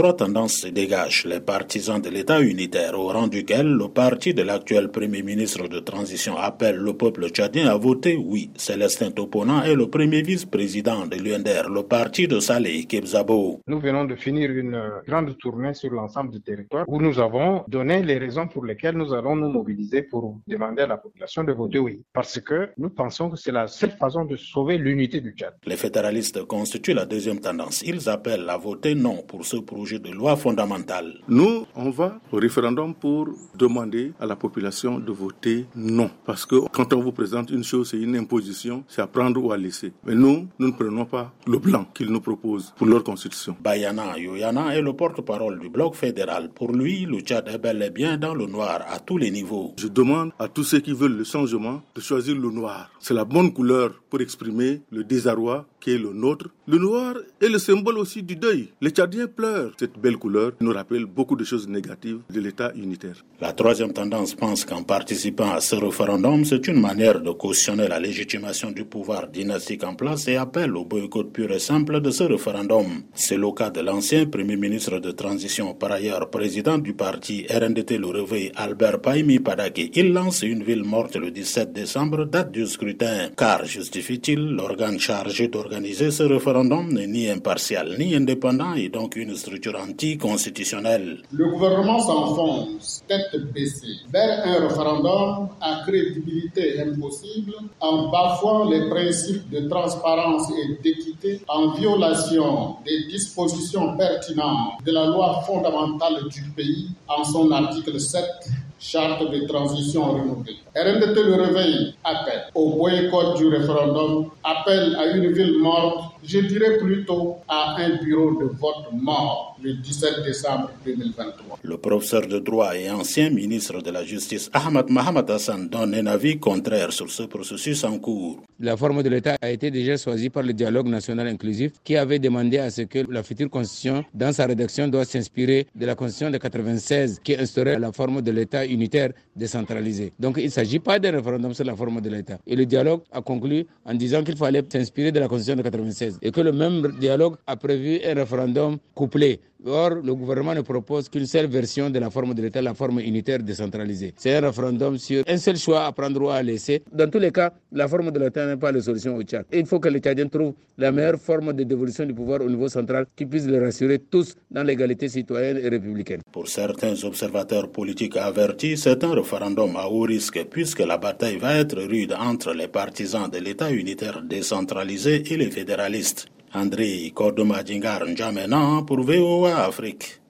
trois tendances se dégagent. Les partisans de l'État unitaire, au rang duquel le parti de l'actuel Premier ministre de transition appelle le peuple tchadien à voter oui. Célestin Toponan est le premier vice-président de l'UNDR, le parti de Saleh Kebzabo. Nous venons de finir une grande tournée sur l'ensemble du territoire où nous avons donné les raisons pour lesquelles nous allons nous mobiliser pour demander à la population de voter oui. Parce que nous pensons que c'est la seule façon de sauver l'unité du Tchad. Les fédéralistes constituent la deuxième tendance. Ils appellent à voter non pour ce projet de loi fondamentale. Nous, on va au référendum pour demander à la population de voter non. Parce que quand on vous présente une chose, c'est une imposition, c'est à prendre ou à laisser. Mais nous, nous ne prenons pas le blanc qu'ils nous proposent pour leur constitution. Bayana Yoyana est le porte-parole du bloc fédéral. Pour lui, le Tchad est bel et bien dans le noir à tous les niveaux. Je demande à tous ceux qui veulent le changement de choisir le noir. C'est la bonne couleur pour exprimer le désarroi qui est le nôtre. Le noir est le symbole aussi du deuil. Les Tchadiens pleurent. Cette belle couleur nous rappelle beaucoup de choses négatives de l'État unitaire. La troisième tendance pense qu'en participant à ce référendum, c'est une manière de cautionner la légitimation du pouvoir dynastique en place et appelle au boycott pur et simple de ce référendum. C'est le cas de l'ancien Premier ministre de transition, par ailleurs président du parti RNDT Le Réveil, Albert Paimi Padake. Il lance une ville morte le 17 décembre, date du scrutin. Car, justifie-t-il, l'organe chargé d'organiser ce référendum ni impartial ni structure. Le gouvernement s'enfonce, tête baissée, vers un référendum à crédibilité impossible en bafouant les principes de transparence et d'équité, en violation des dispositions pertinentes de la loi fondamentale du pays en son article 7 charte de transition renouvelée. RNDT le réveil appelle au boycott du référendum, appelle à une ville morte, je dirais plutôt à un bureau de vote mort le 17 décembre 2023. Le professeur de droit et ancien ministre de la Justice Ahmad Mohamed Hassan donne un avis contraire sur ce processus en cours. La forme de l'État a été déjà choisie par le dialogue national inclusif qui avait demandé à ce que la future constitution, dans sa rédaction, doit s'inspirer de la constitution de 96 qui instaurait la forme de l'État unitaire décentralisé. Donc il ne s'agit pas d'un référendum sur la forme de l'État. Et le dialogue a conclu en disant qu'il fallait s'inspirer de la constitution de 96 et que le même dialogue a prévu un référendum couplé Or, le gouvernement ne propose qu'une seule version de la forme de l'État, la forme unitaire décentralisée. C'est un référendum sur un seul choix à prendre ou à laisser. Dans tous les cas, la forme de l'État n'est pas la solution au Tchad. il faut que les Tchadiens trouvent la meilleure forme de dévolution du pouvoir au niveau central qui puisse les rassurer tous dans l'égalité citoyenne et républicaine. Pour certains observateurs politiques avertis, c'est un référendum à haut risque puisque la bataille va être rude entre les partisans de l'État unitaire décentralisé et les fédéralistes. André Cordoma Djingar N'Djamena pour VOA Afrique.